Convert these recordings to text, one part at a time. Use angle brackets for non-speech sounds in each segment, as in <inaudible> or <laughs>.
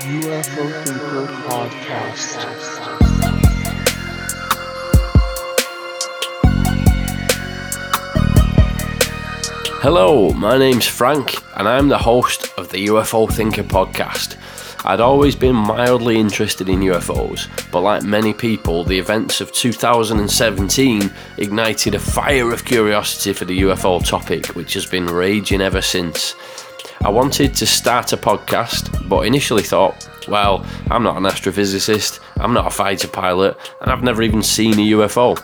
UFO Thinker Podcast. Hello, my name's Frank, and I'm the host of the UFO Thinker podcast. I'd always been mildly interested in UFOs, but like many people, the events of 2017 ignited a fire of curiosity for the UFO topic, which has been raging ever since. I wanted to start a podcast, but initially thought, well, I'm not an astrophysicist, I'm not a fighter pilot, and I've never even seen a UFO.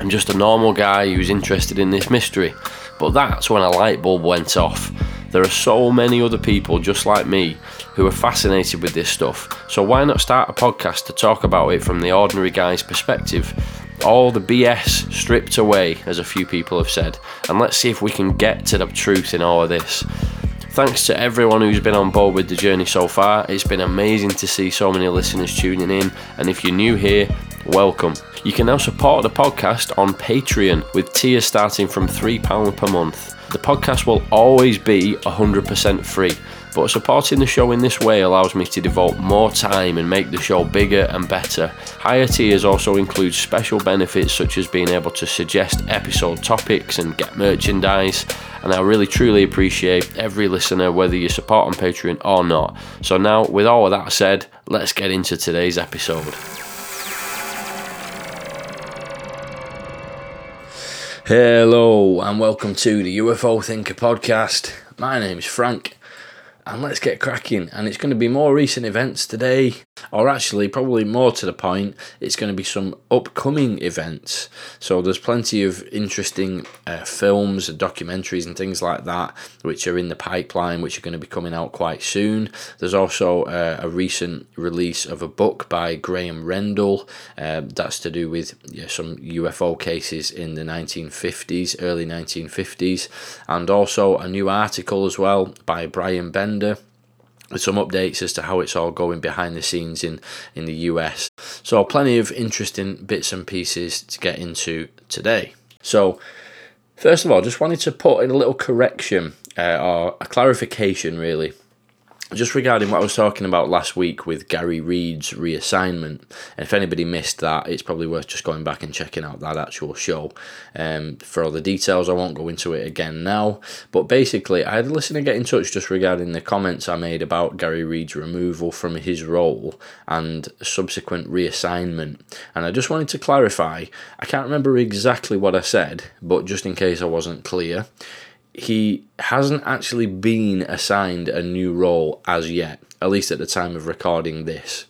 I'm just a normal guy who's interested in this mystery. But that's when a light bulb went off. There are so many other people just like me who are fascinated with this stuff, so why not start a podcast to talk about it from the ordinary guy's perspective? All the BS stripped away, as a few people have said, and let's see if we can get to the truth in all of this. Thanks to everyone who's been on board with the journey so far. It's been amazing to see so many listeners tuning in, and if you're new here, welcome. You can now support the podcast on Patreon with tiers starting from £3 per month. The podcast will always be 100% free, but supporting the show in this way allows me to devote more time and make the show bigger and better. Higher tiers also include special benefits such as being able to suggest episode topics and get merchandise. And I really truly appreciate every listener, whether you support on Patreon or not. So, now with all of that said, let's get into today's episode. Hello, and welcome to the UFO Thinker podcast. My name's Frank, and let's get cracking. And it's going to be more recent events today, or actually, probably more to the point, it's going to be some upcoming events. So, there's plenty of interesting uh, films and documentaries and things like that which are in the pipeline, which are going to be coming out quite soon. There's also uh, a recent release of a book by Graham Rendall uh, that's to do with some UFO cases in the 1950s, early 1950s, and also a new article as well by Bryan Bender some updates as to how it's all going behind the scenes in, in the US. So, plenty of interesting bits and pieces to get into today. So, first of all, just wanted to put in a little correction uh, or a clarification, really. Just regarding what I was talking about last week with Garry Reid's reassignment, and if anybody missed that, it's probably worth just going back and checking out that actual show. Um, for all the details, I won't go into it again now. But basically, I had a listener get in touch just regarding the comments I made about Garry Reid's removal from his role and subsequent reassignment. And I just wanted to clarify I can't remember exactly what I said, but just in case I wasn't clear he hasn't actually been assigned a new role as yet, at least at the time of recording this.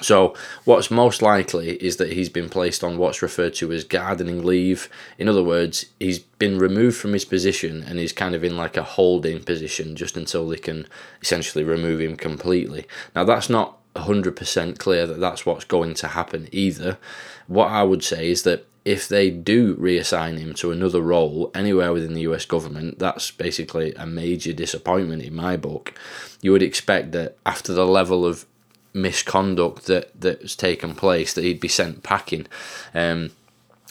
So, what's most likely is that he's been placed on what's referred to as gardening leave. In other words, he's been removed from his position and he's kind of in like a holding position just until they can essentially remove him completely. Now, that's not 100% clear that that's what's going to happen either. What I would say is that if they do reassign him to another role anywhere within the US government, that's basically a major disappointment in my book. You would expect that after the level of misconduct that that's taken place, that he'd be sent packing. Um,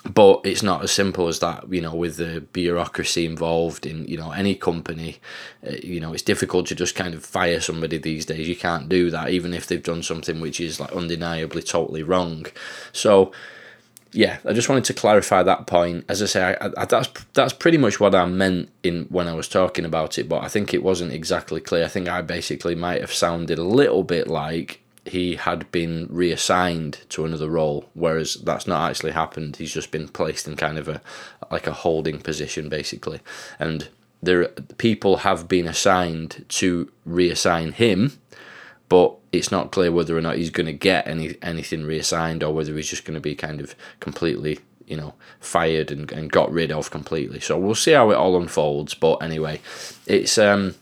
but it's not as simple as that you know with the bureaucracy involved in you know any company uh, you know it's difficult to just kind of fire somebody these days you can't do that even if they've done something which is like undeniably totally wrong so yeah, I just wanted to clarify that point. As I say, I, I, that's that's pretty much what I meant in when I was talking about it, but I think it wasn't exactly clear. I think I basically might have sounded a little bit like he had been reassigned to another role, whereas that's not actually happened. He's just been placed in kind of a like a holding position, basically, and there people have been assigned to reassign him but it's not clear whether or not he's going to get any anything reassigned or whether he's just going to be kind of completely you know fired and, and got rid of completely so we'll see how it all unfolds but anyway it's um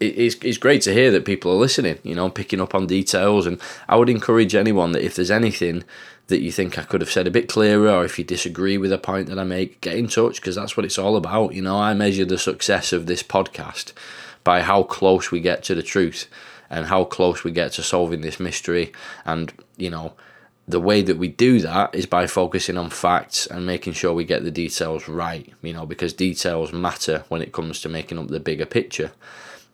it's, it's great to hear that people are listening you know picking up on details and i would encourage anyone that if there's anything that you think I could have said a bit clearer, or if you disagree with a point that I make, get in touch because that's what it's all about. You know, I measure the success of this podcast by how close we get to the truth and how close we get to solving this mystery. And, you know, the way that we do that is by focusing on facts and making sure we get the details right, you know, because details matter when it comes to making up the bigger picture.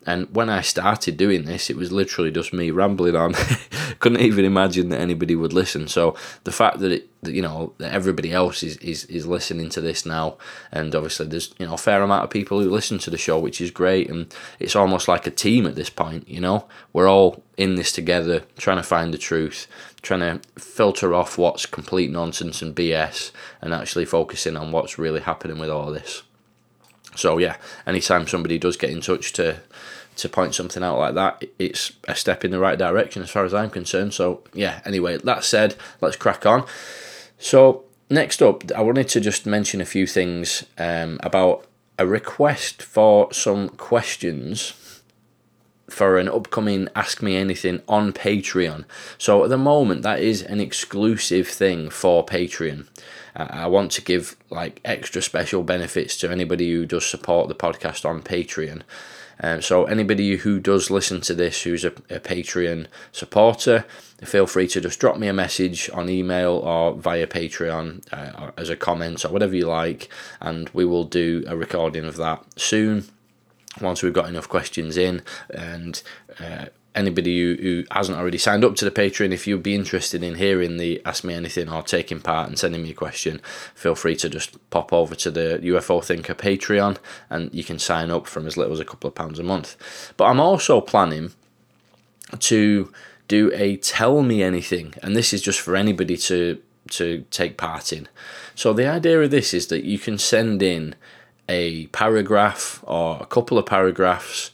And when I started doing this, it was literally just me rambling on. <laughs> Couldn't even imagine that anybody would listen. So the fact that it, that, you know, that everybody else is, is is listening to this now, and obviously there's you know a fair amount of people who listen to the show, which is great, and it's almost like a team at this point. You know, we're all in this together, trying to find the truth, trying to filter off what's complete nonsense and BS, and actually focusing on what's really happening with all this. So yeah, anytime somebody does get in touch to to point something out like that, it's a step in the right direction as far as I'm concerned. So yeah, anyway, that said, let's crack on. So next up, I wanted to just mention a few things um, about a request for some questions for an upcoming Ask Me Anything on Patreon. So at the moment, that is an exclusive thing for Patreon. I want to give like extra special benefits to anybody who does support the podcast on Patreon. Um, so anybody who does listen to this who's a, a, Patreon supporter, feel free to just drop me a message on email or via Patreon uh, or as a comment or whatever you like, and we will do a recording of that soon once we've got enough questions in and uh, anybody who, who hasn't already signed up to the Patreon, if you'd be interested in hearing the Ask Me Anything or taking part and sending me a question, feel free to just pop over to the UFO Thinker Patreon and you can sign up from as little as a couple of pounds a month. But I'm also planning to do a Tell Me Anything, and this is just for anybody to to take part in. So the idea of this is that you can send in a paragraph or a couple of paragraphs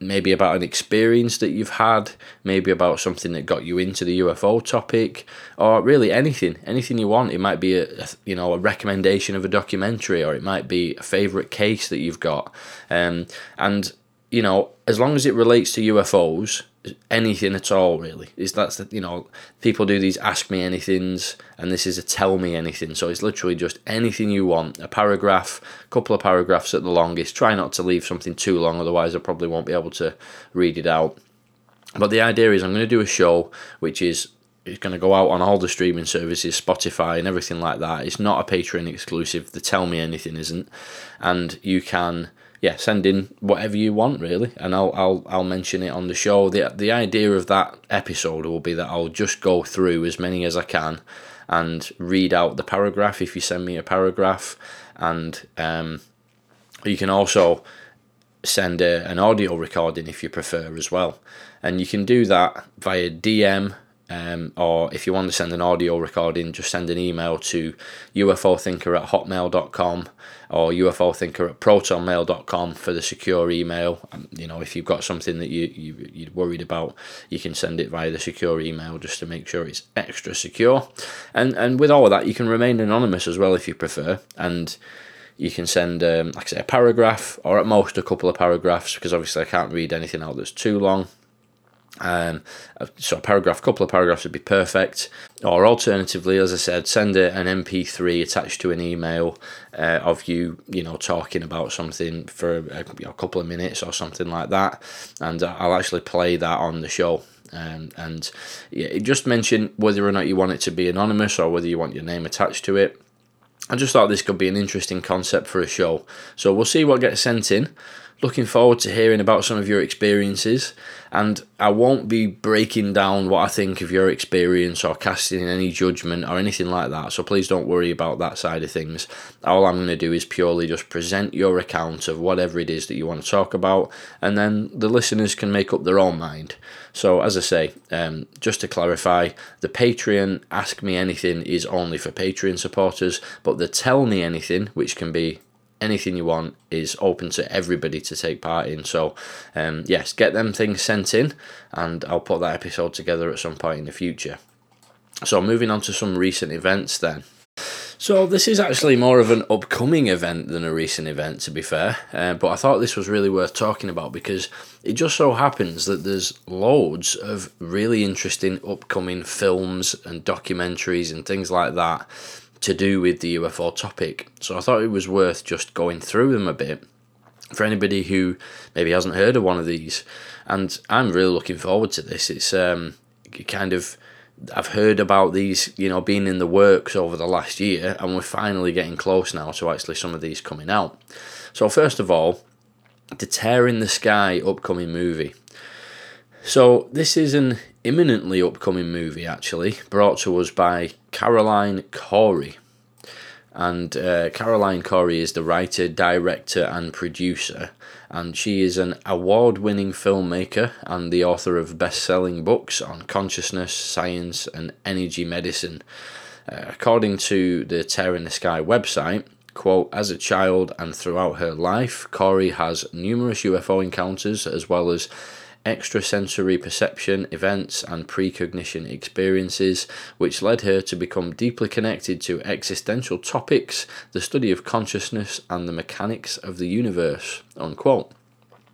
maybe about an experience that you've had, maybe about something that got you into the UFO topic, or really anything, anything you want. It might be a, you know a recommendation of a documentary, or it might be a favorite case that you've got, um, and you know as long as it relates to UFOs, anything at all really. Is that's the you know people do these ask me anythings and this is a tell me anything. So it's literally just anything you want. A paragraph a couple of paragraphs at the longest. Try not to leave something too long otherwise i probably won't be able to read it out. But the idea is i'm going to do a show which is it's going to go out on all the streaming services, Spotify, and everything like that. It's not a Patreon exclusive. The Tell Me Anything isn't, and you can yeah, send in whatever you want really, and I'll I'll I'll mention it on the show. the The idea of that episode will be that I'll just go through as many as I can, and read out the paragraph if you send me a paragraph, and um, you can also send a, an audio recording if you prefer as well, and you can do that via DM um, or if you want to send an audio recording, just send an email to ufothinker at hotmail.com or ufothinker at protonmail.com for the secure email. Um, you know, if you've got something that you, you, you're worried about, you can send it via the secure email just to make sure it's extra secure. And, and with all of that, you can remain anonymous as well if you prefer. And you can send, um, like I say, a paragraph or at most a couple of paragraphs because obviously I can't read anything out that's too long. Um, so a paragraph, a couple of paragraphs would be perfect. Or alternatively, as I said, send a, an MP3 attached to an email uh, of you, you know, talking about something for a, a, couple of minutes or something like that, and I'll actually play that on the show. Um, and yeah, just mention whether or not you want it to be anonymous or whether you want your name attached to it. I just thought this could be an interesting concept for a show. So we'll see what gets sent in. Looking forward to hearing about some of your experiences, and I won't be breaking down what I think of your experience or casting any judgment or anything like that, so please don't worry about that side of things. All I'm going to do is purely just present your account of whatever it is that you want to talk about, and then the listeners can make up their own mind. So, as I say, um, just to clarify, the Patreon Ask Me Anything is only for Patreon supporters, but the Tell Me Anything, which can be anything you want is open to everybody to take part in. So, um, yes, get them things sent in, and I'll put that episode together at some point in the future. So, moving on to some recent events then. So, this is actually more of an upcoming event than a recent event, to be fair. Uh, but I thought this was really worth talking about because it just so happens that there's loads of really interesting upcoming films and documentaries and things like that to do with the UFO topic. So I thought it was worth just going through them a bit for anybody who maybe hasn't heard of one of these. And I'm really looking forward to this. It's um, kind of I've heard about these, you know, being in the works over the last year, and we're finally getting close now to actually some of these coming out. So first of all, the Tear in the Sky upcoming movie. So, this is an imminently upcoming movie, actually, brought to us by Caroline Corey. And uh, Caroline Corey is the writer, director, and producer. And she is an award winning filmmaker and the author of best selling books on consciousness, science, and energy medicine. Uh, according to the Tear in the Sky website, quote, as a child and throughout her life, Corey has numerous UFO encounters as well as extrasensory perception events and precognition experiences, which led her to become deeply connected to existential topics, the study of consciousness, and the mechanics of the universe. Unquote.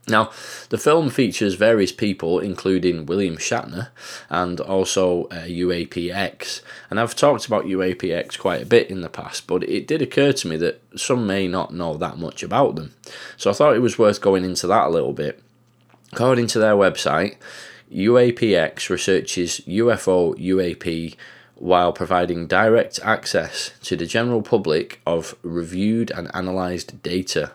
Now, the film features various people, including William Shatner and also uh, UAPX. And I've talked about UAPX quite a bit in the past, but it did occur to me that some may not know that much about them. So I thought it was worth going into that a little bit. According to their website, UAPX researches UFO UAP while providing direct access to the general public of reviewed and analysed data.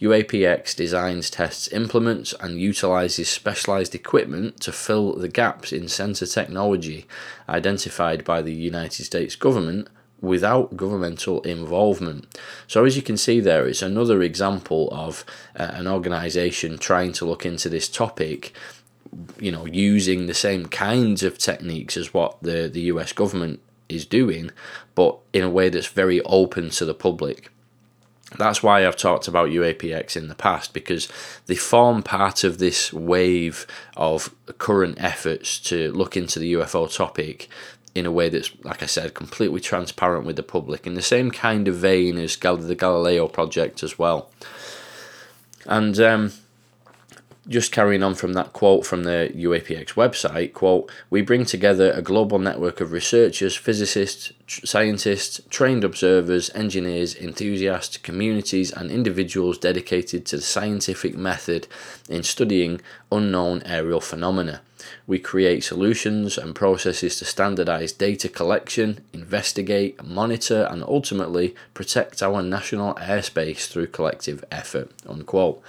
UAPX designs, tests, implements, and utilises specialised equipment to fill the gaps in sensor technology identified by the United States government without governmental involvement. So, as you can see there, it's another example of uh, an organisation trying to look into this topic. You know, using the same kinds of techniques as what the, the US government is doing, but in a way that's very open to the public. That's why I've talked about UAPX in the past because they form part of this wave of current efforts to look into the UFO topic in a way that's, like I said, completely transparent with the public, in the same kind of vein as Gal- the Galileo project as well. And um, just carrying on from that quote from the UAPX website, quote, we bring together a global network of researchers, physicists, tr- scientists, trained observers, engineers, enthusiasts, communities, and individuals dedicated to the scientific method in studying unknown aerial phenomena. We create solutions and processes to standardize data collection, investigate, monitor, and ultimately protect our national airspace through collective effort. Unquote.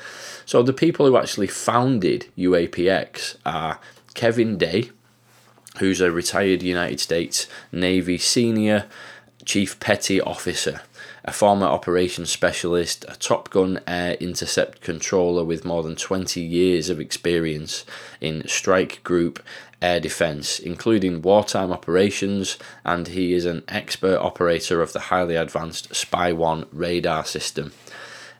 So the people who actually founded UAPX are Kevin Day, who's a retired United States Navy senior chief petty officer a former operations specialist, a Top Gun air intercept controller with more than 20 years of experience in strike group air defense, including wartime operations, and he is an expert operator of the highly advanced SPY-1 radar system.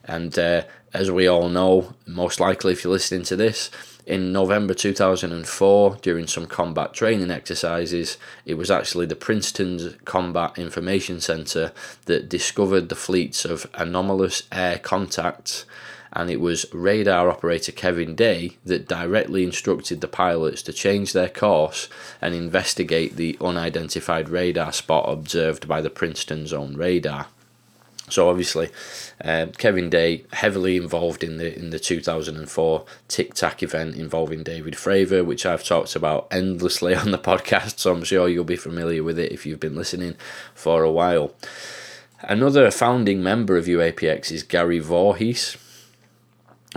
And uh, as we all know, most likely if you're listening to this, in November 2004, during some combat training exercises, it was actually the Princeton's Combat Information Center that discovered the fleets of anomalous air contacts, and it was radar operator Kevin Day that directly instructed the pilots to change their course and investigate the unidentified radar spot observed by the Princeton's own radar. So obviously, uh, Kevin Day heavily involved in the in the 2004 Tic Tac event involving David Fravor, which I've talked about endlessly <laughs> on the podcast. So I'm sure you'll be familiar with it if you've been listening for a while. Another founding member of UAPX is Gary Voorhis,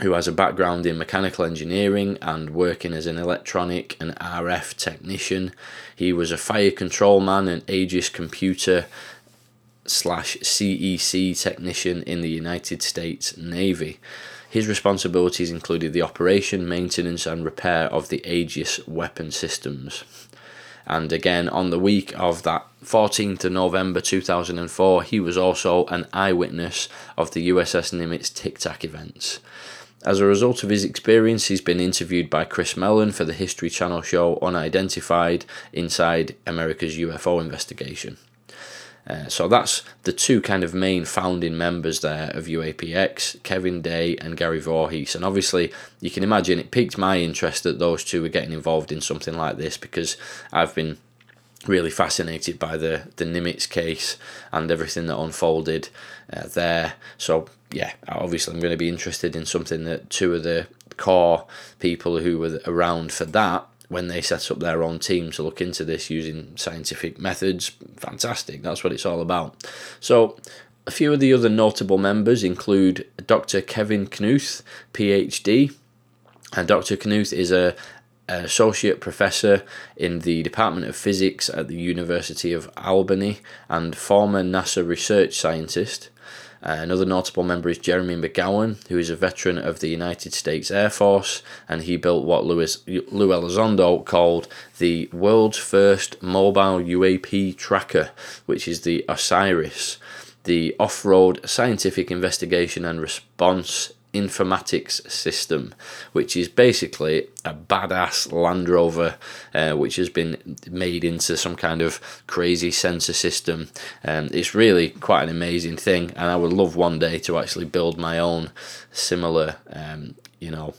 who has a background in mechanical engineering and working as an electronic and RF technician. He was a fire control man and Aegis computer slash CEC technician in the United States Navy. His responsibilities included the operation, maintenance, and repair of the Aegis weapon systems. And again, on the week of that 14th of November 2004, he was also an eyewitness of the USS Nimitz Tic Tac events. As a result of his experience, he's been interviewed by Chris Mellon for the History Channel show Unidentified Inside America's UFO Investigation. Uh, so that's the two kind of main founding members there of UAPX, Kevin Day and Gary Voorhis. And obviously, you can imagine it piqued my interest that those two were getting involved in something like this because I've been really fascinated by the, the Nimitz case and everything that unfolded uh, there. So, yeah, obviously, I'm going to be interested in something that two of the core people who were around for that when they set up their own team to look into this using scientific methods, fantastic. That's what it's all about. So, A few of the other notable members include Dr. Kevin Knuth, PhD. And Dr. Knuth is a associate professor in the Department of Physics at the University of Albany and former NASA research scientist. Uh, another notable member is Jeremy McGowan, who is a veteran of the United States Air Force, and he built what Louis, Lou Elizondo called the world's first mobile UAP tracker, which is the OSIRIS, the off road scientific investigation and response informatics system, which is basically a badass Land Rover, uh, which has been made into some kind of crazy sensor system. Um, it's really quite an amazing thing, and I would love one day to actually build my own similar, um, you know,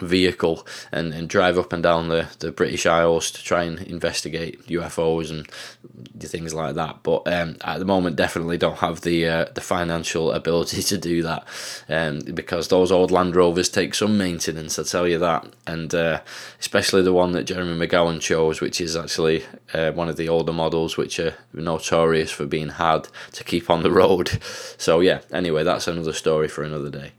vehicle and, and drive up and down the, the British Isles to try and investigate UFOs and things like that. But um, at the moment, definitely don't have the uh, the financial ability <laughs> to do that um, because those old Land Rovers take some maintenance. I tell you that, and uh, especially the one that Jeremy McGowan chose, which is actually uh, one of the older models, which are notorious for being hard to keep on the road. <laughs> So yeah, anyway, that's another story for another day.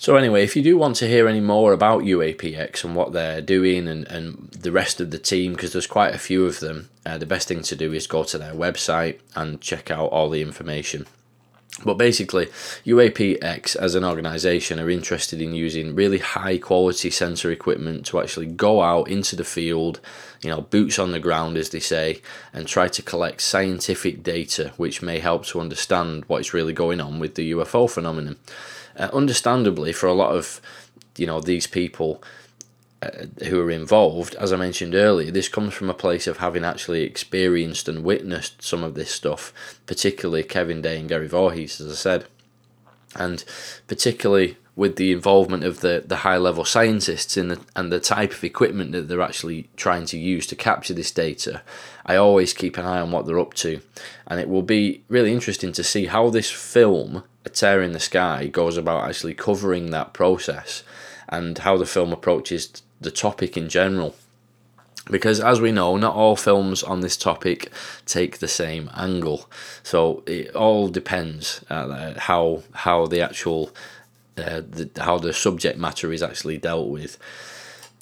So anyway, if you do want to hear any more about UAPX and what they're doing and, and the rest of the team, because there's quite a few of them, uh, the best thing to do is go to their website and check out all the information. But basically, UAPX as an organisation are interested in using really high quality sensor equipment to actually go out into the field, you know, boots on the ground, as they say, and try to collect scientific data which may help to understand what is really going on with the UFO phenomenon. Uh, understandably, for a lot of you know these people uh, who are involved, as I mentioned earlier, this comes from a place of having actually experienced and witnessed some of this stuff, particularly Kevin Day and Gary Voorhis, as I said, and particularly with the involvement of the, the high level scientists in the, and the type of equipment that they're actually trying to use to capture this data, I always keep an eye on what they're up to. And it will be really interesting to see how this film a tear in the sky goes about actually covering that process and how the film approaches the topic in general. Because as we know, not all films on this topic take the same angle, so it all depends uh, how how the actual uh, the, how the subject matter is actually dealt with.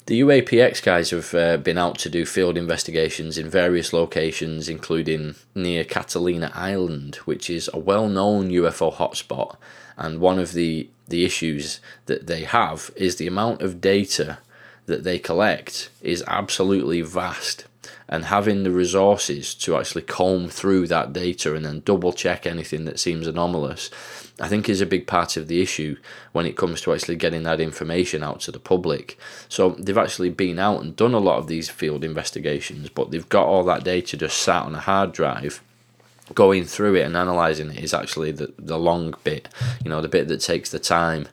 The UAPX guys have uh, been out to do field investigations in various locations, including near Catalina Island, which is a well known UFO hotspot. And one of the, the issues that they have is the amount of data that they collect is absolutely vast and having the resources to actually comb through that data and then double check anything that seems anomalous, I think is a big part of the issue when it comes to actually getting that information out to the public. So they've actually been out and done a lot of these field investigations, but they've got all that data just sat on a hard drive going through it and analysing it is actually the, the long bit, you know, the bit that takes the time.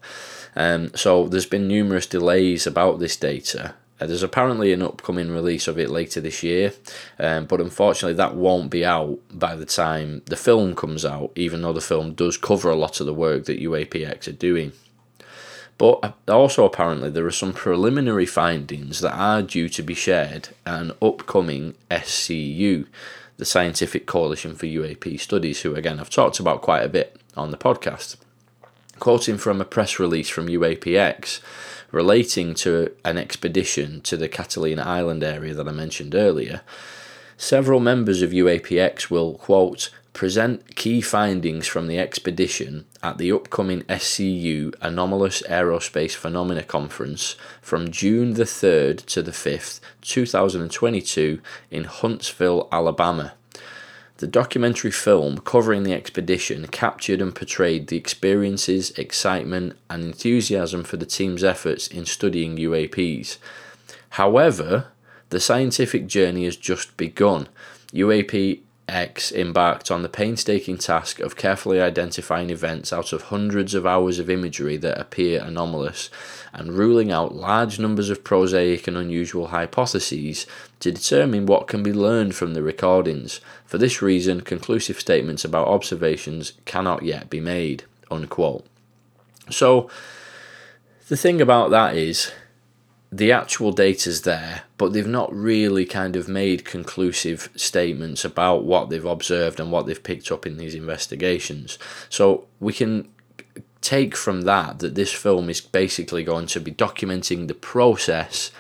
Um, so there's been numerous delays about this data, uh, there's apparently an upcoming release of it later this year, um, but unfortunately, that won't be out by the time the film comes out, even though the film does cover a lot of the work that UAPX are doing. But uh, also, apparently, there are some preliminary findings that are due to be shared at an upcoming SCU, the Scientific Coalition for UAP Studies, who again I've talked about quite a bit on the podcast. Quoting from a press release from UAPX, relating to an expedition to the Catalina Island area that I mentioned earlier, several members of UAPX will, quote, present key findings from the expedition at the upcoming SCU Anomalous Aerospace Phenomena Conference from June the 3rd to the 5th, 2022 in Huntsville, Alabama. The documentary film covering the expedition captured and portrayed the experiences, excitement, and enthusiasm for the team's efforts in studying UAPs. However, the scientific journey has just begun. UAP X embarked on the painstaking task of carefully identifying events out of hundreds of hours of imagery that appear anomalous and ruling out large numbers of prosaic and unusual hypotheses to determine what can be learned from the recordings. For this reason, conclusive statements about observations cannot yet be made. Unquote. So, the thing about that is, the actual data's there, but they've not really kind of made conclusive statements about what they've observed and what they've picked up in these investigations. So we can take from that that this film is basically going to be documenting the process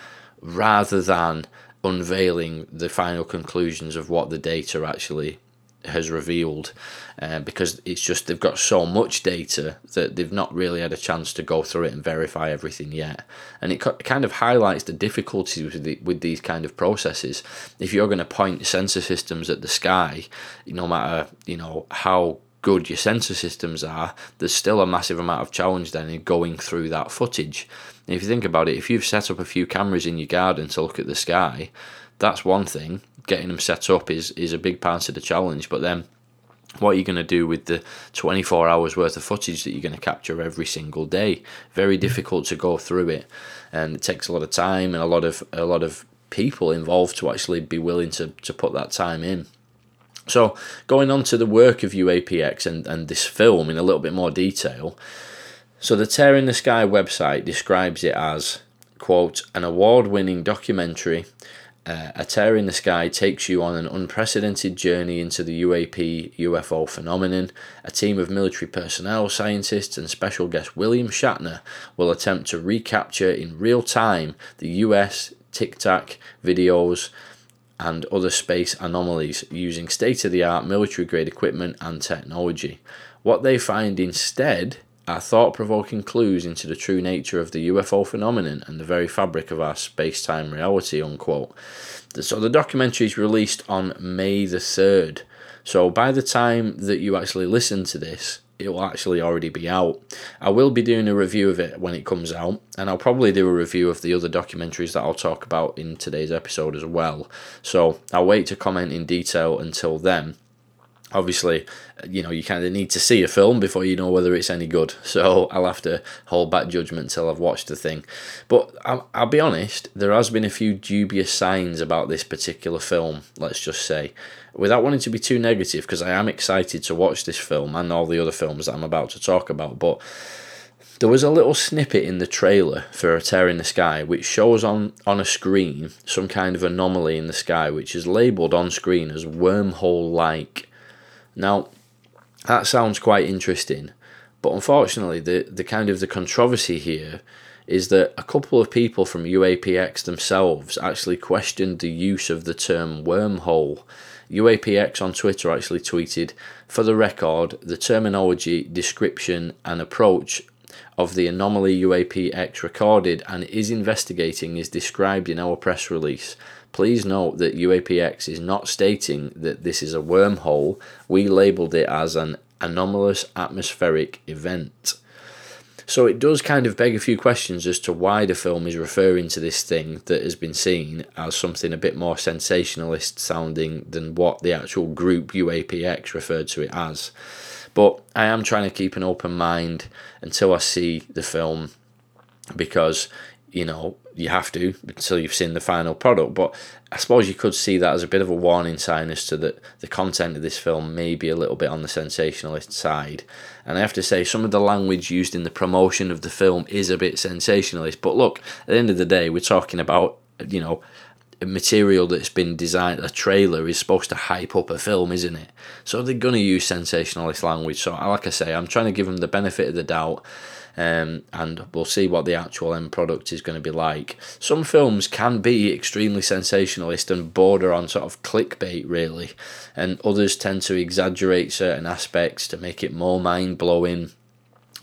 rather than unveiling the final conclusions of what the data actually has revealed uh, because it's just they've got so much data that they've not really had a chance to go through it and verify everything yet. And it kind of highlights the difficulties with, the, with these kind of processes. If you're going to point sensor systems at the sky no matter you know how good your sensor systems are there's still a massive amount of challenge then in going through that footage. And if you think about it if you've set up a few cameras in your garden to look at the sky that's one thing getting them set up is is a big part of the challenge. But then, what are you going to do with the 24 hours worth of footage that you're going to capture every single day? Very mm-hmm. difficult to go through it, and it takes a lot of time and a lot of a lot of people involved to actually be willing to to put that time in. So, going on to the work of UAPX and, and this film in a little bit more detail. So, the Tear in the Sky website describes it as, quote, an award winning documentary uh, a Tear in the Sky takes you on an unprecedented journey into the UAP UFO phenomenon. A team of military personnel, scientists, and special guest William Shatner will attempt to recapture in real time the US Tic Tac videos and other space anomalies using state of the art military grade equipment and technology. What they find instead are thought provoking clues into the true nature of the UFO phenomenon and the very fabric of our space time reality. Unquote. So the documentary is released on May the 3rd. So by the time that you actually listen to this, it will actually already be out. I will be doing a review of it when it comes out, and I'll probably do a review of the other documentaries that I'll talk about in today's episode as well. So I'll wait to comment in detail until then obviously, you know, you kind of need to see a film before you know whether it's any good. So <laughs> I'll have to hold back judgment till I've watched the thing. But I'll, I'll be honest, there has been a few dubious signs about this particular film, let's just say. Without wanting to be too negative, because I am excited to watch this film and all the other films that I'm about to talk about, but there was a little snippet in the trailer for A Tear in the Sky which shows on, on a screen some kind of anomaly in the sky which is labelled on screen as wormhole like. Now, that sounds quite interesting, but unfortunately, the, the kind of the controversy here is that a couple of people from UAPX themselves actually questioned the use of the term wormhole. UAPX on Twitter actually tweeted, for the record, the terminology, description, and approach of the anomaly UAPX recorded and is investigating is described in our press release. Please note that UAPX is not stating that this is a wormhole. We labelled it as an anomalous atmospheric event. So it does kind of beg a few questions as to why the film is referring to this thing that has been seen as something a bit more sensationalist sounding than what the actual group UAPX referred to it as. But I am trying to keep an open mind until I see the film because you know, you have to until you've seen the final product. But I suppose you could see that as a bit of a warning sign as to that the content of this film may be a little bit on the sensationalist side. And I have to say, some of the language used in the promotion of the film is a bit sensationalist. But look, at the end of the day, we're talking about, you know, material that's been designed, a trailer is supposed to hype up a film, isn't it? So they're going to use sensationalist language. So, like I say, I'm trying to give them the benefit of the doubt um, and we'll see what the actual end product is going to be like. Some films can be extremely sensationalist and border on sort of clickbait, really, and others tend to exaggerate certain aspects to make it more mind blowing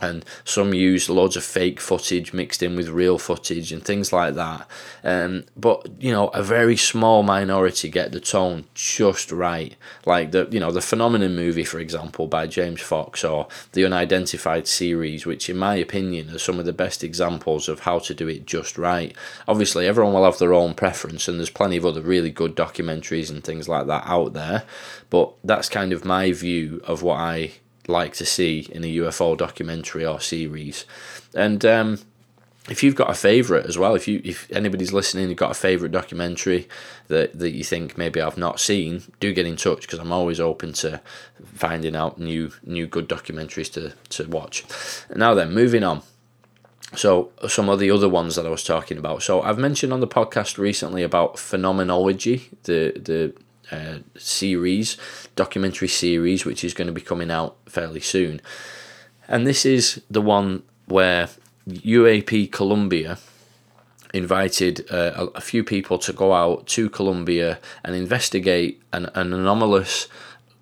and some use loads of fake footage mixed in with real footage and things like that. Um, but you know, a very small minority get the tone just right, like the you know the Phenomenon movie, for example, by James Fox, or the Unidentified series, which in my opinion are some of the best examples of how to do it just right. Obviously, everyone will have their own preference, and there's plenty of other really good documentaries and things like that out there. But that's kind of my view of what I like to see in a UFO documentary or series. And um, if you've got a favourite as well, if you if anybody's listening, you've got a favourite documentary that, that you think maybe I've not seen, do get in touch because I'm always open to finding out new new good documentaries to, to watch. Now then, moving on. So, some of the other ones that I was talking about. So, I've mentioned on the podcast recently about Phenomenology, the the uh, series, documentary series, which is going to be coming out fairly soon. And this is the one where UAP Colombia invited uh, a, few people to go out to Colombia and investigate an, an anomalous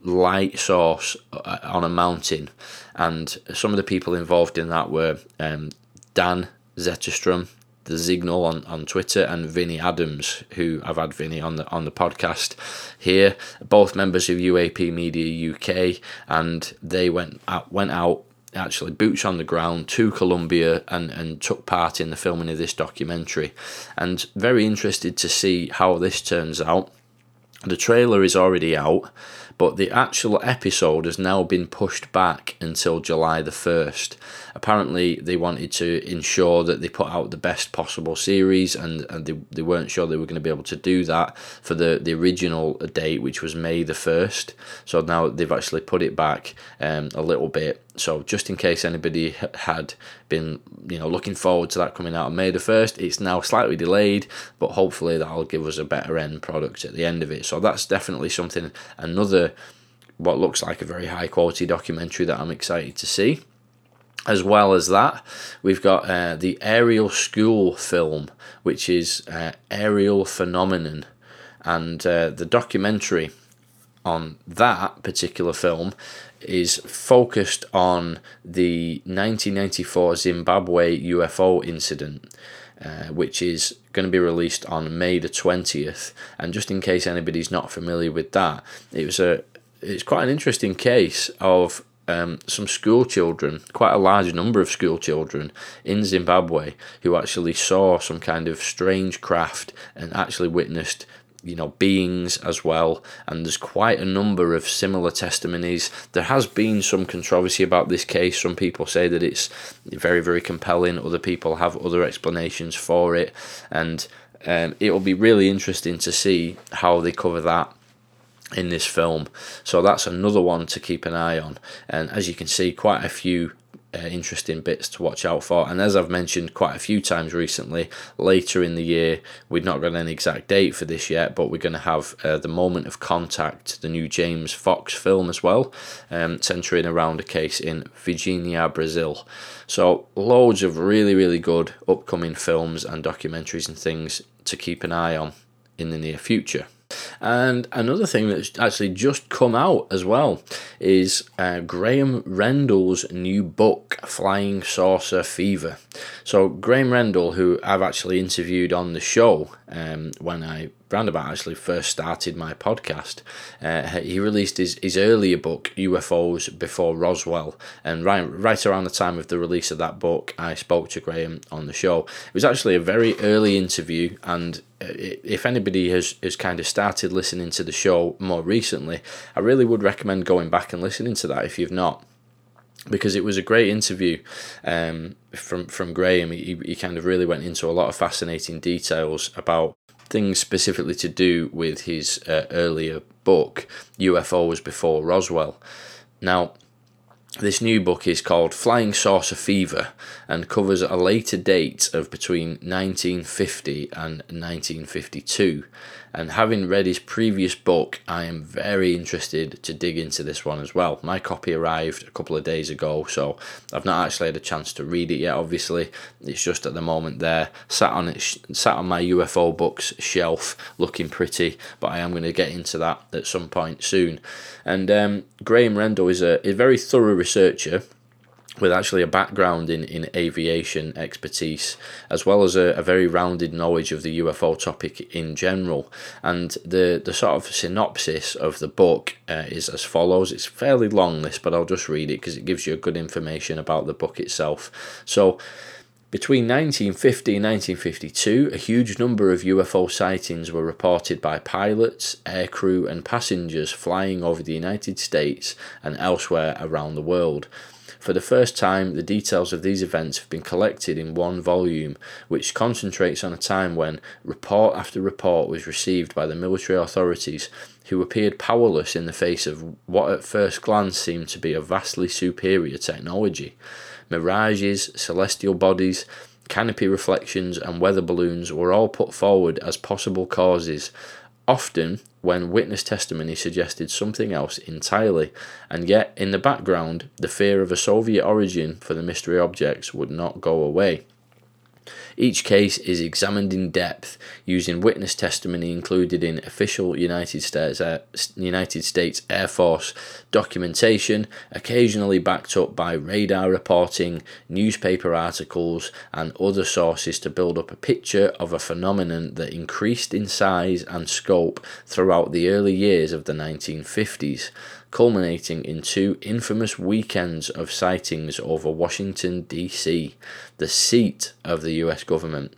light source uh, on a mountain. And some of the people involved in that were um, Dan Zetterstrom, the Signal on, on Twitter, and Vinny Adams, who I've had Vinny on the on the podcast here, both members of UAP Media UK, and they went out, went out actually boots on the ground to Colombia and, and took part in the filming of this documentary. And very interested to see how this turns out. The trailer is already out, but the actual episode has now been pushed back until July the 1st. Apparently, they wanted to ensure that they put out the best possible series, and, and they, they weren't sure they were going to be able to do that for the, the original date, which was May the 1st. So now they've actually put it back um, a little bit. So just in case anybody had been, you know, looking forward to that coming out on May the first, it's now slightly delayed, but hopefully that'll give us a better end product at the end of it. So that's definitely something another what looks like a very high quality documentary that I'm excited to see. As well as that, we've got uh, the Ariel School film, which is uh, Ariel Phenomenon, and uh, the documentary on that particular film is focused on the 1994 Zimbabwe UFO incident. Uh, which is going to be released on May the 20th. And just in case anybody's not familiar with that, it was a it's quite an interesting case of um, some school children, quite a large number of school children in Zimbabwe, who actually saw some kind of strange craft and actually witnessed you know beings as well. And there's quite a number of similar testimonies. There has been some controversy about this case. Some people say that it's very very compelling. Other people have other explanations for it. And um, it will be really interesting to see how they cover that in this film. So that's another one to keep an eye on. And as you can see quite a few uh, interesting bits to watch out for. And as I've mentioned quite a few times recently, later in the year, we've not got an exact date for this yet, but we're going to have uh, The Moment of Contact, the new James Fox film as well, um, centering around a case in Varginha, Brazil. So, loads of really, really good upcoming films and documentaries and things to keep an eye on in the near future. And another thing that's actually just come out as well is uh, Graham Rendall's new book, Flying Saucer Fever. So, Graham Rendall, who I've actually interviewed on the show um, when I roundabout actually first started my podcast, uh, he released his, his earlier book, UFOs Before Roswell. And right, right around the time of the release of that book, I spoke to Graham on the show. It was actually a very early interview, and uh, if anybody has, has kind of started listening to the show more recently, I really would recommend going back and listening to that if you've not because it was a great interview um, from from Graham. He, he kind of really went into a lot of fascinating details about things specifically to do with his uh, earlier book, UFOs Before Roswell. Now, this new book is called Flying Saucer Fever and covers a later date of between 1950 and 1952. And having read his previous book, I am very interested to dig into this one as well. My copy arrived a couple of days ago, so I've not actually had a chance to read it yet. Obviously, it's just at the moment there, sat on it, sat on my UFO books shelf, looking pretty. But I am going to get into that at some point soon. And um, Graham Rendall is a, a very thorough researcher with actually a background in, in aviation expertise, as well as a, a very rounded knowledge of the UFO topic in general. And the, the sort of synopsis of the book uh, is as follows. It's fairly long, this, but I'll just read it because it gives you a good information about the book itself. So, between 1950 and 1952, a huge number of UFO sightings were reported by pilots, aircrew, and passengers flying over the United States and elsewhere around the world. For the first time, the details of these events have been collected in one volume, which concentrates on a time when report after report was received by the military authorities, who appeared powerless in the face of what at first glance seemed to be a vastly superior technology. mirages, celestial bodies, canopy reflections, and weather balloons were all put forward as possible causes, often when witness testimony suggested something else entirely, and yet in the background, the fear of a Soviet origin for the mystery objects would not go away. Each case is examined in depth using witness testimony included in official United States, uh, United States Air Force documentation, occasionally backed up by radar reporting, newspaper articles, and other sources to build up a picture of a phenomenon that increased in size and scope throughout the early years of the 1950s culminating in two infamous weekends of sightings over Washington, D.C., the seat of the US government.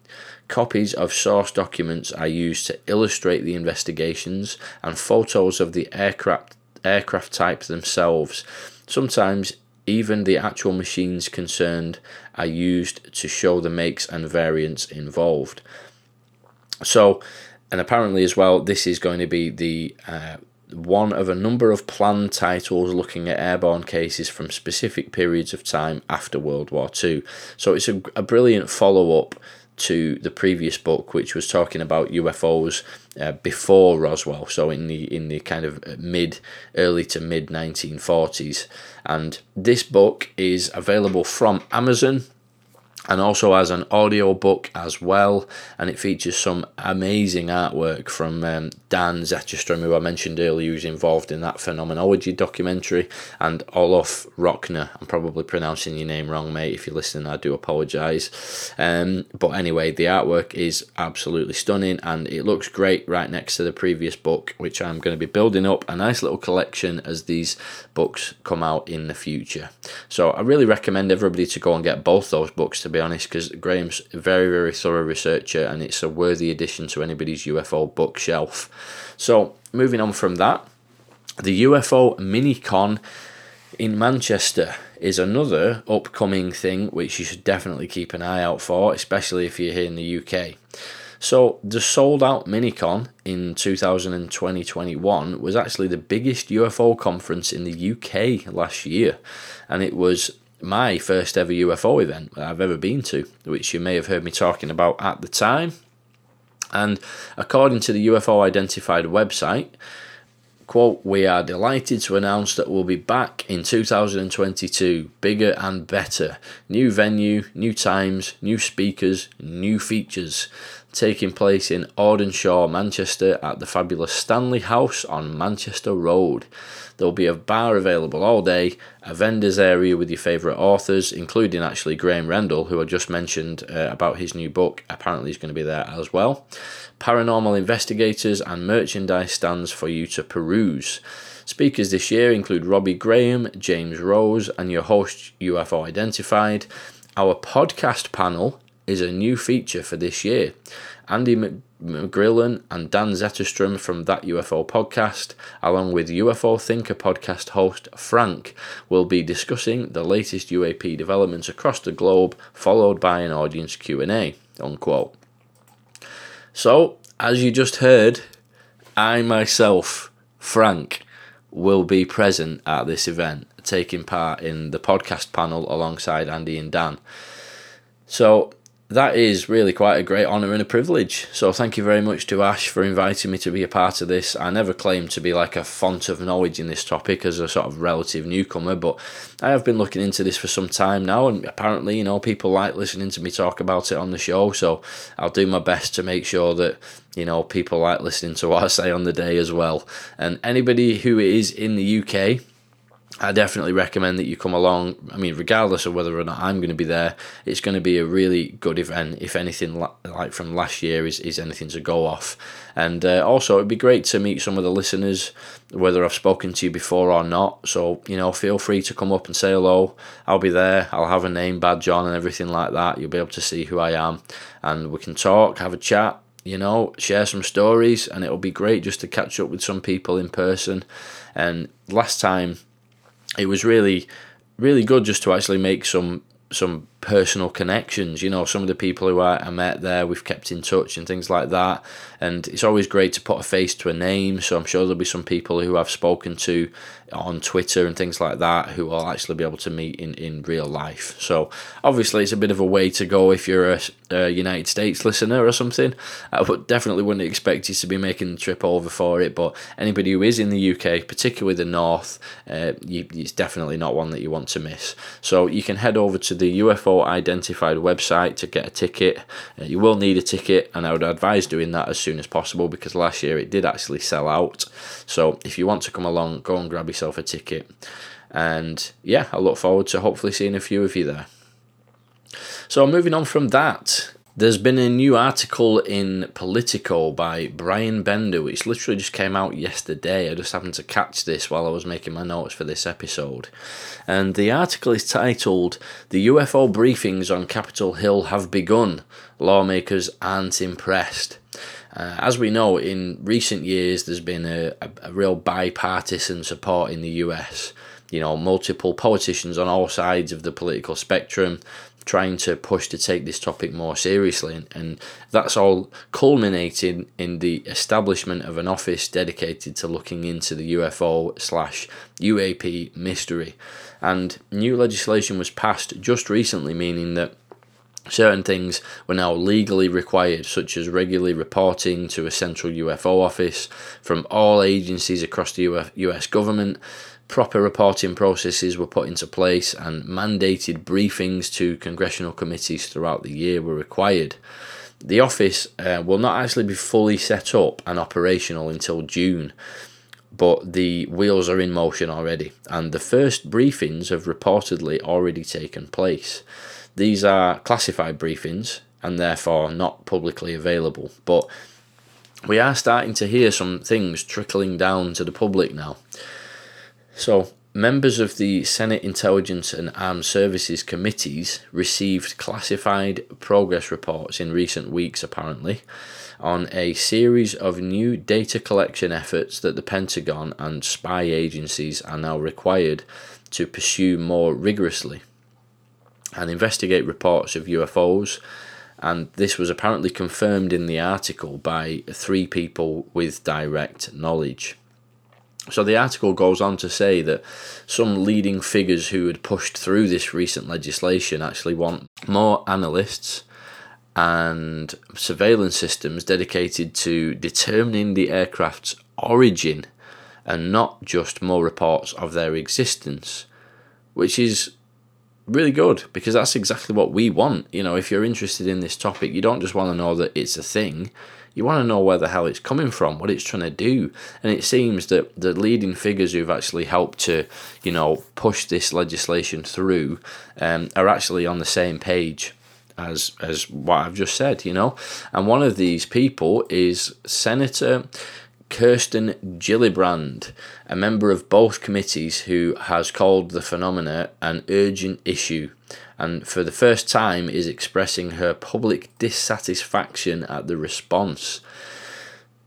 Copies of source documents are used to illustrate the investigations, and photos of the aircraft, aircraft types themselves. Sometimes even the actual machines concerned are used to show the makes and variants involved. So, and apparently as well, this is going to be the uh, one of a number of planned titles looking at airborne cases from specific periods of time after World War II. So it's a, a brilliant follow up to the previous book, which was talking about UFOs uh, before Roswell, so in the in the kind of mid, early to mid 1940s. And this book is available from Amazon and also has an audio book as well and it features some amazing artwork from um, Dan Zetterstrom who I mentioned earlier who's involved in that phenomenology documentary and Olaf Rockner. I'm probably pronouncing your name wrong mate if you're listening. I do apologise um, but anyway the artwork is absolutely stunning and it looks great right next to the previous book which I'm going to be building up a nice little collection as these books come out in the future. So I really recommend everybody to go and get both those books to be honest, because Graham's a very, very thorough researcher and it's a worthy addition to anybody's UFO bookshelf. So, moving on from that, the UFO Minicon in Manchester is another upcoming thing which you should definitely keep an eye out for, especially if you're here in the UK. So, the sold out Minicon in 2020-21 was actually the biggest UFO conference in the UK last year, and it was my first ever UFO event I've ever been to, which you may have heard me talking about at the time. And according to the UFO Identified website, quote, we are delighted to announce that we'll be back in 2022, bigger and better. New venue, new times, new speakers, new features. Taking place in Audenshaw, Manchester at the fabulous Stanley House on Manchester Road. There'll be a bar available all day, a vendors area with your favourite authors, including actually Graham Rendall, who I just mentioned uh, about his new book. Apparently, he's going to be there as well. Paranormal investigators and merchandise stands for you to peruse. Speakers this year include Robbie Graham, James Rose, and your host UFO Identified. Our podcast panel is a new feature for this year. Andy McGrillen and Dan Zetterstrom from That UFO podcast, along with UFO Thinker podcast host Frank, will be discussing the latest UAP developments across the globe, followed by an audience Q&A, unquote. So, as you just heard, I myself, Frank, will be present at this event, taking part in the podcast panel alongside Andy and Dan. So, that is really quite a great honour and a privilege. So thank you very much to Ash for inviting me to be a part of this. I never claimed to be like a font of knowledge in this topic as a sort of relative newcomer, but I have been looking into this for some time now, and apparently, you know, people like listening to me talk about it on the show. So I'll do my best to make sure that you know people like listening to what I say on the day as well. And anybody who is in the UK I definitely recommend that you come along. I mean, regardless of whether or not I'm going to be there, it's going to be a really good event. If anything like from last year is, is anything to go off. And uh, also, it'd be great to meet some of the listeners, whether I've spoken to you before or not. So, you know, feel free to come up and say hello. I'll be there. I'll have a name badge on and everything like that. You'll be able to see who I am. And we can talk, have a chat, you know, share some stories. And it'll be great just to catch up with some people in person. And last time, it was really really good just to actually make some some personal connections. You know, some of the people who I, I met there, we've kept in touch and things like that. And it's always great to put a face to a name. So I'm sure there'll be some people who I've spoken to on Twitter and things like that who I'll actually be able to meet in, in real life. So obviously, it's a bit of a way to go if you're a, a United States listener or something. I would definitely wouldn't expect you to be making the trip over for it. But anybody who is in the UK, particularly the north, uh, you, it's definitely not one that you want to miss. So you can head over to the UFO Identified website to get a ticket. Uh, you will need a ticket, and I would advise doing that as soon as possible because last year it did actually sell out. So if you want to come along, go and grab yourself a ticket. And yeah, I look forward to hopefully seeing a few of you there. So moving on from that, there's been a new article in Politico by Bryan Bender, which literally just came out yesterday. I just happened to catch this while I was making my notes for this episode. And the article is titled The UFO briefings on Capitol Hill have begun. Lawmakers aren't impressed. Uh, as we know, in recent years, there's been a, a, a real bipartisan support in the US. You know, multiple politicians on all sides of the political spectrum trying to push to take this topic more seriously. And, and that's all culminating in the establishment of an office dedicated to looking into the UFO slash UAP mystery. And new legislation was passed just recently, meaning that certain things were now legally required, such as regularly reporting to a central UFO office from all agencies across the US government proper reporting processes were put into place and mandated briefings to congressional committees throughout the year were required. The office uh, will not actually be fully set up and operational until June, but the wheels are in motion already, and the first briefings have reportedly already taken place. These are classified briefings and therefore not publicly available, but we are starting to hear some things trickling down to the public now. So, members of the Senate Intelligence and Armed Services Committees received classified progress reports in recent weeks, apparently, on a series of new data collection efforts that the Pentagon and spy agencies are now required to pursue more rigorously and investigate reports of UFOs. And this was apparently confirmed in the article by three people with direct knowledge. So the article goes on to say that some leading figures who had pushed through this recent legislation actually want more analysts and surveillance systems dedicated to determining the aircraft's origin and not just more reports of their existence, which is really good because that's exactly what we want. You know, if you're interested in this topic, you don't just want to know that it's a thing, you want to know where the hell it's coming from, what it's trying to do. And it seems that the leading figures who've actually helped to, you know, push this legislation through um, are actually on the same page as as what I've just said, you know. And one of these people is Senator Kirsten Gillibrand, a member of both committees who has called the phenomena an urgent issue and for the first time is expressing her public dissatisfaction at the response.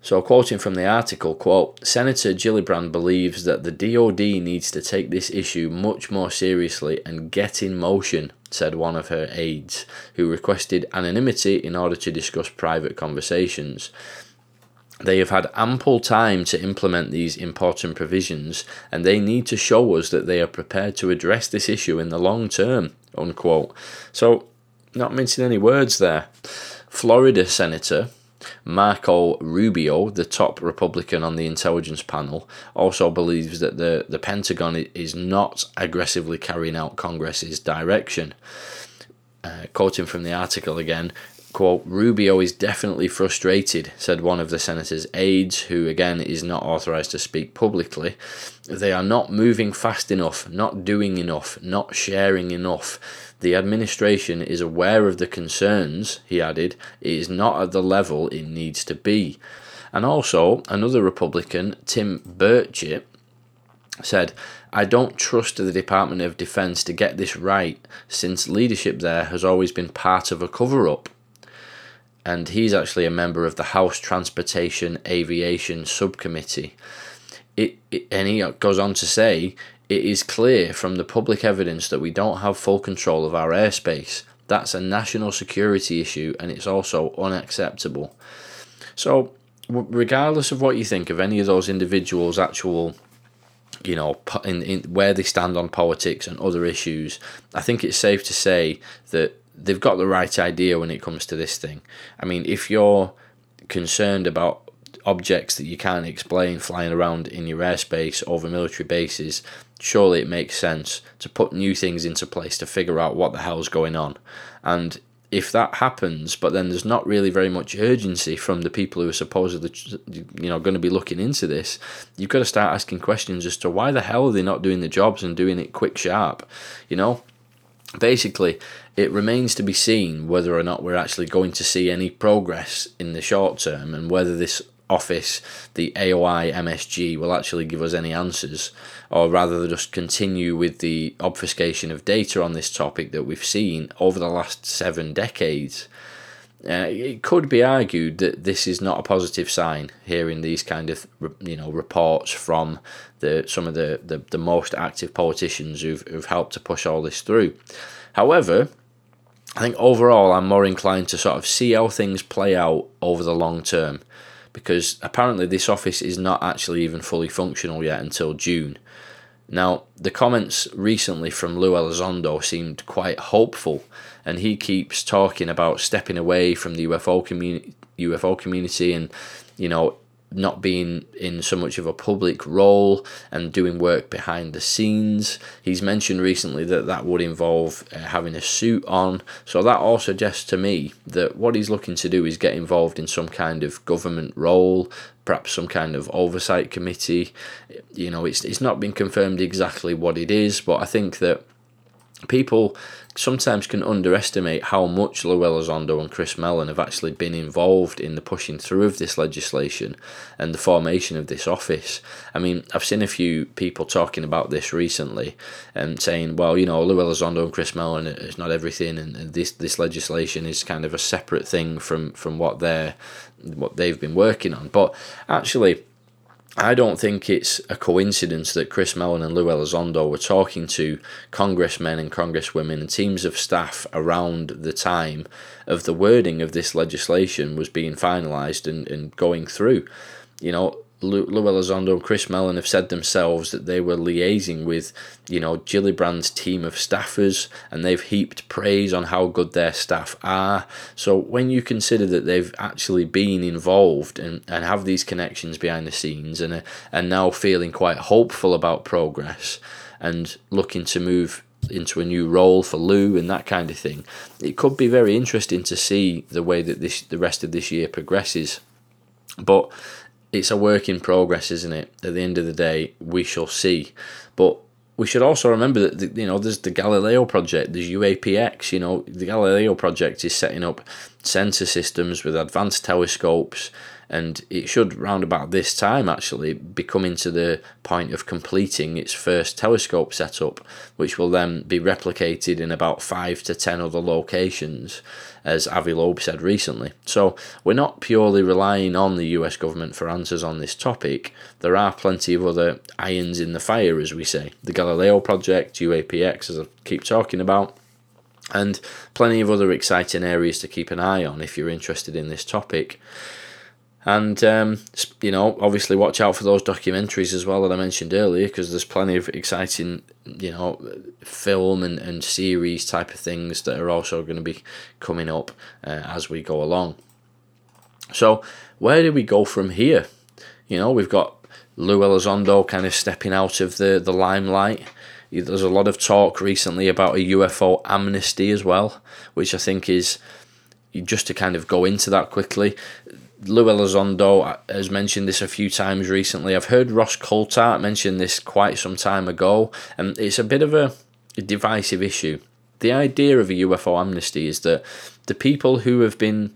So, quoting from the article, quote, Senator Gillibrand believes that the DoD needs to take this issue much more seriously and get in motion, said one of her aides, who requested anonymity in order to discuss private conversations. They have had ample time to implement these important provisions, and they need to show us that they are prepared to address this issue in the long term. Unquote. So, not mincing any words there. Florida Senator Marco Rubio, the top Republican on the intelligence panel, also believes that the, the Pentagon is not aggressively carrying out Congress's direction. Uh, quoting from the article again, quote, Rubio is definitely frustrated, said one of the senator's aides, who again is not authorized to speak publicly. They are not moving fast enough, not doing enough, not sharing enough. The administration is aware of the concerns, he added. It is not at the level it needs to be. And also, another Republican, Tim Burchett, said, I don't trust the Department of Defense to get this right, since leadership there has always been part of a cover up and he's actually a member of the House Transportation Aviation Subcommittee. It, it, and he goes on to say it is clear from the public evidence that we don't have full control of our airspace. That's a national security issue and it's also unacceptable. So, regardless of what you think of any of those individuals' actual you know, in, in where they stand on politics and other issues, I think it's safe to say that they've got the right idea when it comes to this thing. I mean, if you're concerned about objects that you can't explain flying around in your airspace over military bases, surely it makes sense to put new things into place to figure out what the hell's going on. And if that happens, but then there's not really very much urgency from the people who are supposedly, you know, going to be looking into this, you've got to start asking questions as to why the hell are they not doing the jobs and doing it quick sharp, you know? Basically, it remains to be seen whether or not we're actually going to see any progress in the short term and whether this office, the AOI MSG, will actually give us any answers, or rather just continue with the obfuscation of data on this topic that we've seen over the last seven decades. Uh, it could be argued that this is not a positive sign hearing these kind of you know reports from the some of the, the, the most active politicians who've, who've helped to push all this through. However, I think overall I'm more inclined to sort of see how things play out over the long term because apparently this office is not actually even fully functional yet until June. Now, the comments recently from Lou Elizondo seemed quite hopeful, and he keeps talking about stepping away from the UFO community, UFO community, and you know not being in so much of a public role and doing work behind the scenes. He's mentioned recently that that would involve uh, having a suit on. So that all suggests to me that what he's looking to do is get involved in some kind of government role, perhaps some kind of oversight committee. You know, it's it's not been confirmed exactly what it is, but I think that people sometimes can underestimate how much Lou Elizondo and Chris Mellon have actually been involved in the pushing through of this legislation and the formation of this office. I mean, I've seen a few people talking about this recently and saying, well, you know, Lou Elizondo and Chris Mellon is not everything, and this this legislation is kind of a separate thing from from what they're what they've been working on. But actually I don't think it's a coincidence that Chris Mellon and Lou Elizondo were talking to congressmen and congresswomen and teams of staff around the time of the wording of this legislation was being finalised and, and going through. You know, Lou, Elizondo and Chris Mellon have said themselves that they were liaising with, you know, Gillibrand's team of staffers, and they've heaped praise on how good their staff are. So when you consider that they've actually been involved and, and have these connections behind the scenes and are, and now feeling quite hopeful about progress and looking to move into a new role for Lou and that kind of thing, it could be very interesting to see the way that this the rest of this year progresses. But it's a work in progress, isn't it? At the end of the day, we shall see. But we should also remember that you know there's the Galileo project, there's UAPX. You know the Galileo project is setting up sensor systems with advanced telescopes and it should round about this time actually be coming to the point of completing its first telescope setup which will then be replicated in about 5 to 10 other locations as Avi Loeb said recently. So we're not purely relying on the US government for answers on this topic. There are plenty of other irons in the fire as we say. The Galileo project UAPX as I keep talking about and plenty of other exciting areas to keep an eye on if you're interested in this topic. And, um, you know, obviously watch out for those documentaries as well that I mentioned earlier because there's plenty of exciting, you know, film and, and series type of things that are also going to be coming up uh, as we go along. So, where do we go from here? You know, we've got Lou Elizondo kind of stepping out of the, the limelight. There's a lot of talk recently about a UFO amnesty as well, which I think is just to kind of go into that quickly. Lou Elizondo has mentioned this a few times recently. I've heard Ross Coulthart mention this quite some time ago, and it's a bit of a divisive issue. The idea of a UFO amnesty is that the people who have been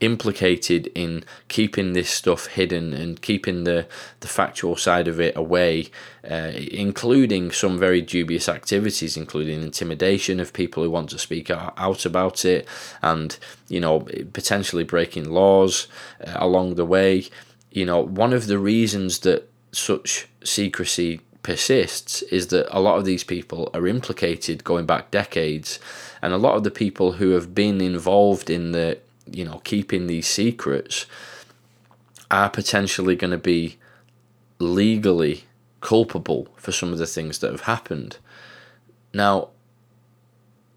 implicated in keeping this stuff hidden and keeping the, the factual side of it away, uh, including some very dubious activities, including intimidation of people who want to speak out about it, and you know potentially breaking laws uh, along the way. You know, one of the reasons that such secrecy persists is that a lot of these people are implicated going back decades, and a lot of the people who have been involved in the you know keeping these secrets are potentially going to be legally culpable for some of the things that have happened. Now,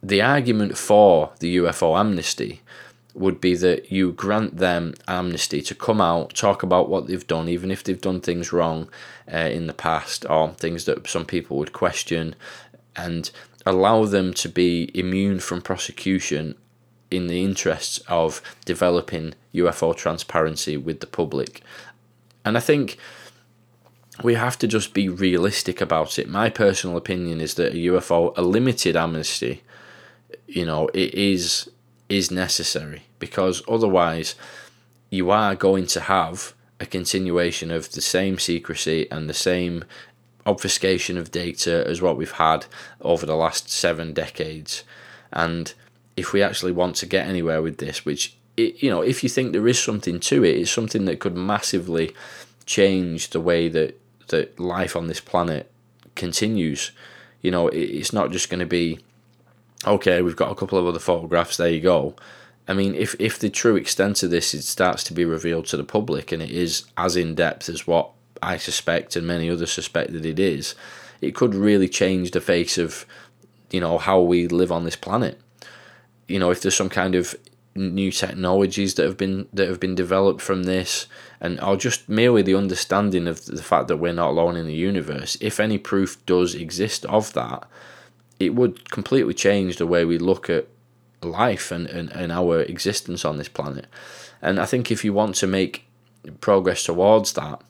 the argument for the UFO amnesty would be that you grant them amnesty to come out, talk about what they've done, even if they've done things wrong uh, in the past or things that some people would question, and allow them to be immune from prosecution in the interests of developing UFO transparency with the public. And I think we have to just be realistic about it. My personal opinion is that a UFO, a limited amnesty, you know, it is is necessary because otherwise you are going to have a continuation of the same secrecy and the same obfuscation of data as what we've had over the last seven decades. And if we actually want to get anywhere with this, which it, you know, if you think there is something to it, it's something that could massively change the way that that life on this planet continues. You know, it, it's not just going to be okay. We've got a couple of other photographs. There you go. I mean, if if the true extent of this it starts to be revealed to the public, and it is as in depth as what I suspect and many others suspect that it is, it could really change the face of, you know, how we live on this planet. You know, if there's some kind of new technologies that have been that have been developed from this, and or just merely the understanding of the fact that we're not alone in the universe. If any proof does exist of that, it would completely change the way we look at life and, and, and our existence on this planet. And I think if you want to make progress towards that,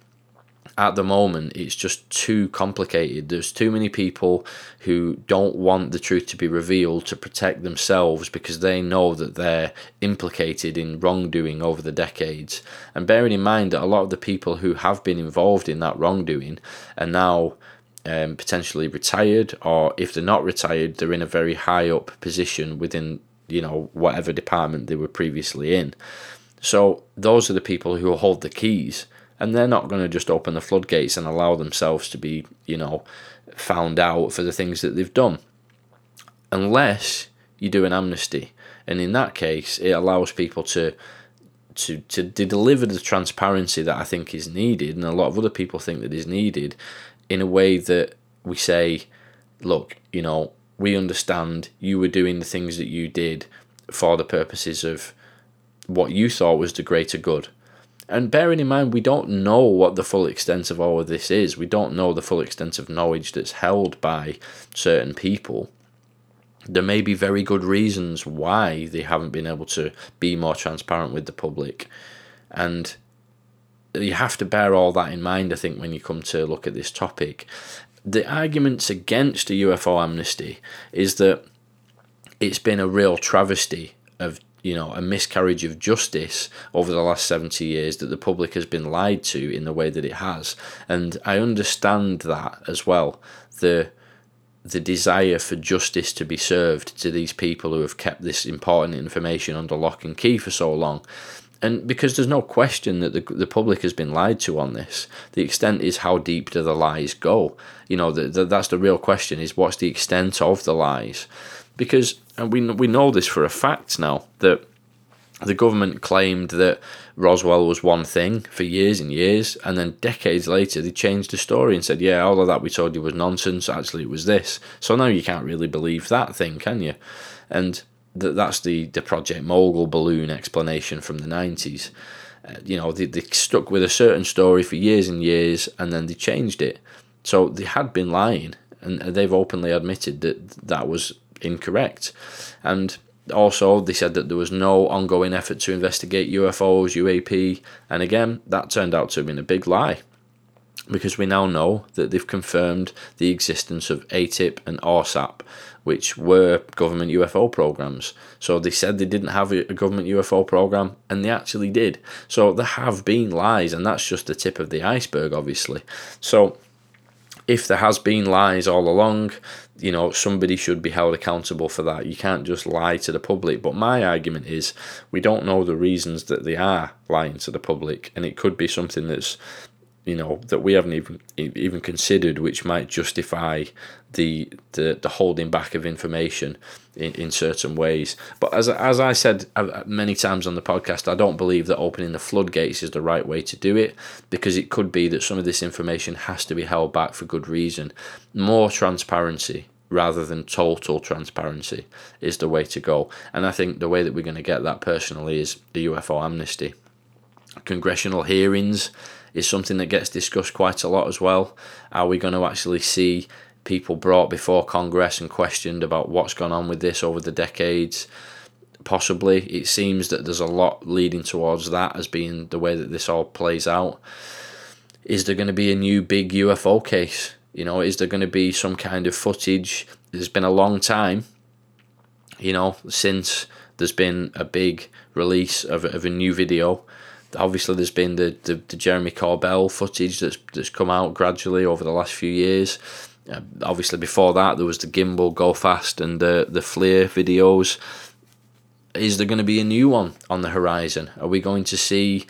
at the moment it's just too complicated. There's too many people who don't want the truth to be revealed to protect themselves because they know that they're implicated in wrongdoing over the decades. And bearing in mind that a lot of the people who have been involved in that wrongdoing are now um, potentially retired, or if they're not retired, they're in a very high up position within you know whatever department they were previously in. So those are the people who hold the keys and they're not going to just open the floodgates and allow themselves to be, you know, found out for the things that they've done. Unless you do an amnesty. And in that case, it allows people to to, to, deliver the transparency that I think is needed, and a lot of other people think that is needed, in a way that we say, look, you know, we understand you were doing the things that you did for the purposes of what you thought was the greater good. And bearing in mind, we don't know what the full extent of all of this is. We don't know the full extent of knowledge that's held by certain people. There may be very good reasons why they haven't been able to be more transparent with the public. And you have to bear all that in mind, I think, when you come to look at this topic. The arguments against a UFO amnesty is that it's been a real travesty of you know a miscarriage of justice over the last 70 years that the public has been lied to in the way that it has. And i understand that as well the the desire for justice to be served to these people who have kept this important information under lock and key for so long. And because there's no question that the, the public has been lied to on this the extent is how deep do the lies go? You know the, the, that's the real question is what's the extent of the lies because and we we know this for a fact now that the government claimed that Roswell was one thing for years and years, and then decades later they changed the story and said, "Yeah, all of that we told you was nonsense. Actually, it was this." So now you can't really believe that thing, can you? And th- that's the the Project Mogul balloon explanation from the nineties. Uh, you know, they, they stuck with a certain story for years and years, and then they changed it. So they had been lying, and they've openly admitted that that was incorrect. And also, they said that there was no ongoing effort to investigate UFOs, UAP, and again, that turned out to have been a big lie. Because we now know that they've confirmed the existence of AATIP and AAWSAP, which were government UFO programs. So they said they didn't have a government UFO program, and they actually did. So there have been lies, and that's just the tip of the iceberg, obviously. So if there has been lies all along, you know, somebody should be held accountable for that. You can't just lie to the public. But my argument is we don't know the reasons that they are lying to the public, and it could be something that's you know that we haven't even even considered, which might justify the the, the holding back of information in, in certain ways. But as as I said uh, many times on the podcast, I don't believe that opening the floodgates is the right way to do it because it could be that some of this information has to be held back for good reason. More transparency rather than total transparency is the way to go. And I think the way that we're going to get that personally is the UFO amnesty. Congressional hearings is something that gets discussed quite a lot as well. Are we going to actually see people brought before Congress and questioned about what's gone on with this over the decades? Possibly. It seems that there's a lot leading towards that as being the way that this all plays out. Is there going to be a new big UFO case? You know, is there going to be some kind of footage? There's been a long time, you know, since there's been a big release of, of a new video obviously there's been the, the, the, Jeremy Corbell footage that's that's come out gradually over the last few years. Uh, obviously before that there was the gimbal go fast and the the FLIR videos. Is there going to be a new one on the horizon? Are we going to see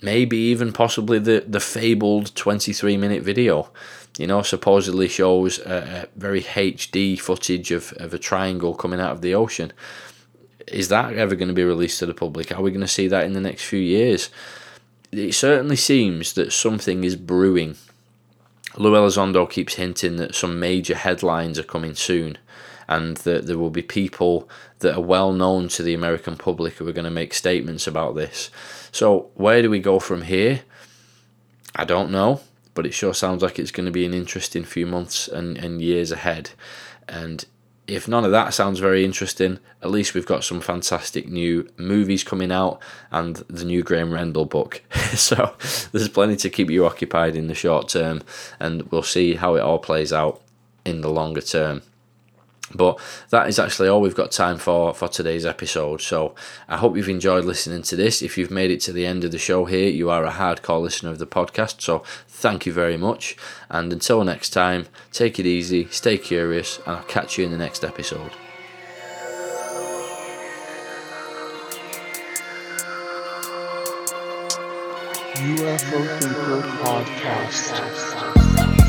maybe even possibly the the fabled 23 minute video? You know, supposedly shows a, a very HD footage of, of a triangle coming out of the ocean is that ever going to be released to the public? Are we going to see that in the next few years? It certainly seems that something is brewing. Lou Elizondo keeps hinting that some major headlines are coming soon and that there will be people that are well known to the American public who are going to make statements about this. So, where do we go from here? I don't know, but it sure sounds like it's going to be an interesting few months and, and years ahead. And if none of that sounds very interesting, at least we've got some fantastic new movies coming out and the new Graham Rendall book. <laughs> so there's plenty to keep you occupied in the short term, and we'll see how it all plays out in the longer term. But that is actually all we've got time for for today's episode. So I hope you've enjoyed listening to this. If you've made it to the end of the show here, you are a hardcore listener of the podcast. So thank you very much. And until next time, take it easy, stay curious, and I'll catch you in the next episode. UFO Thinker Podcast.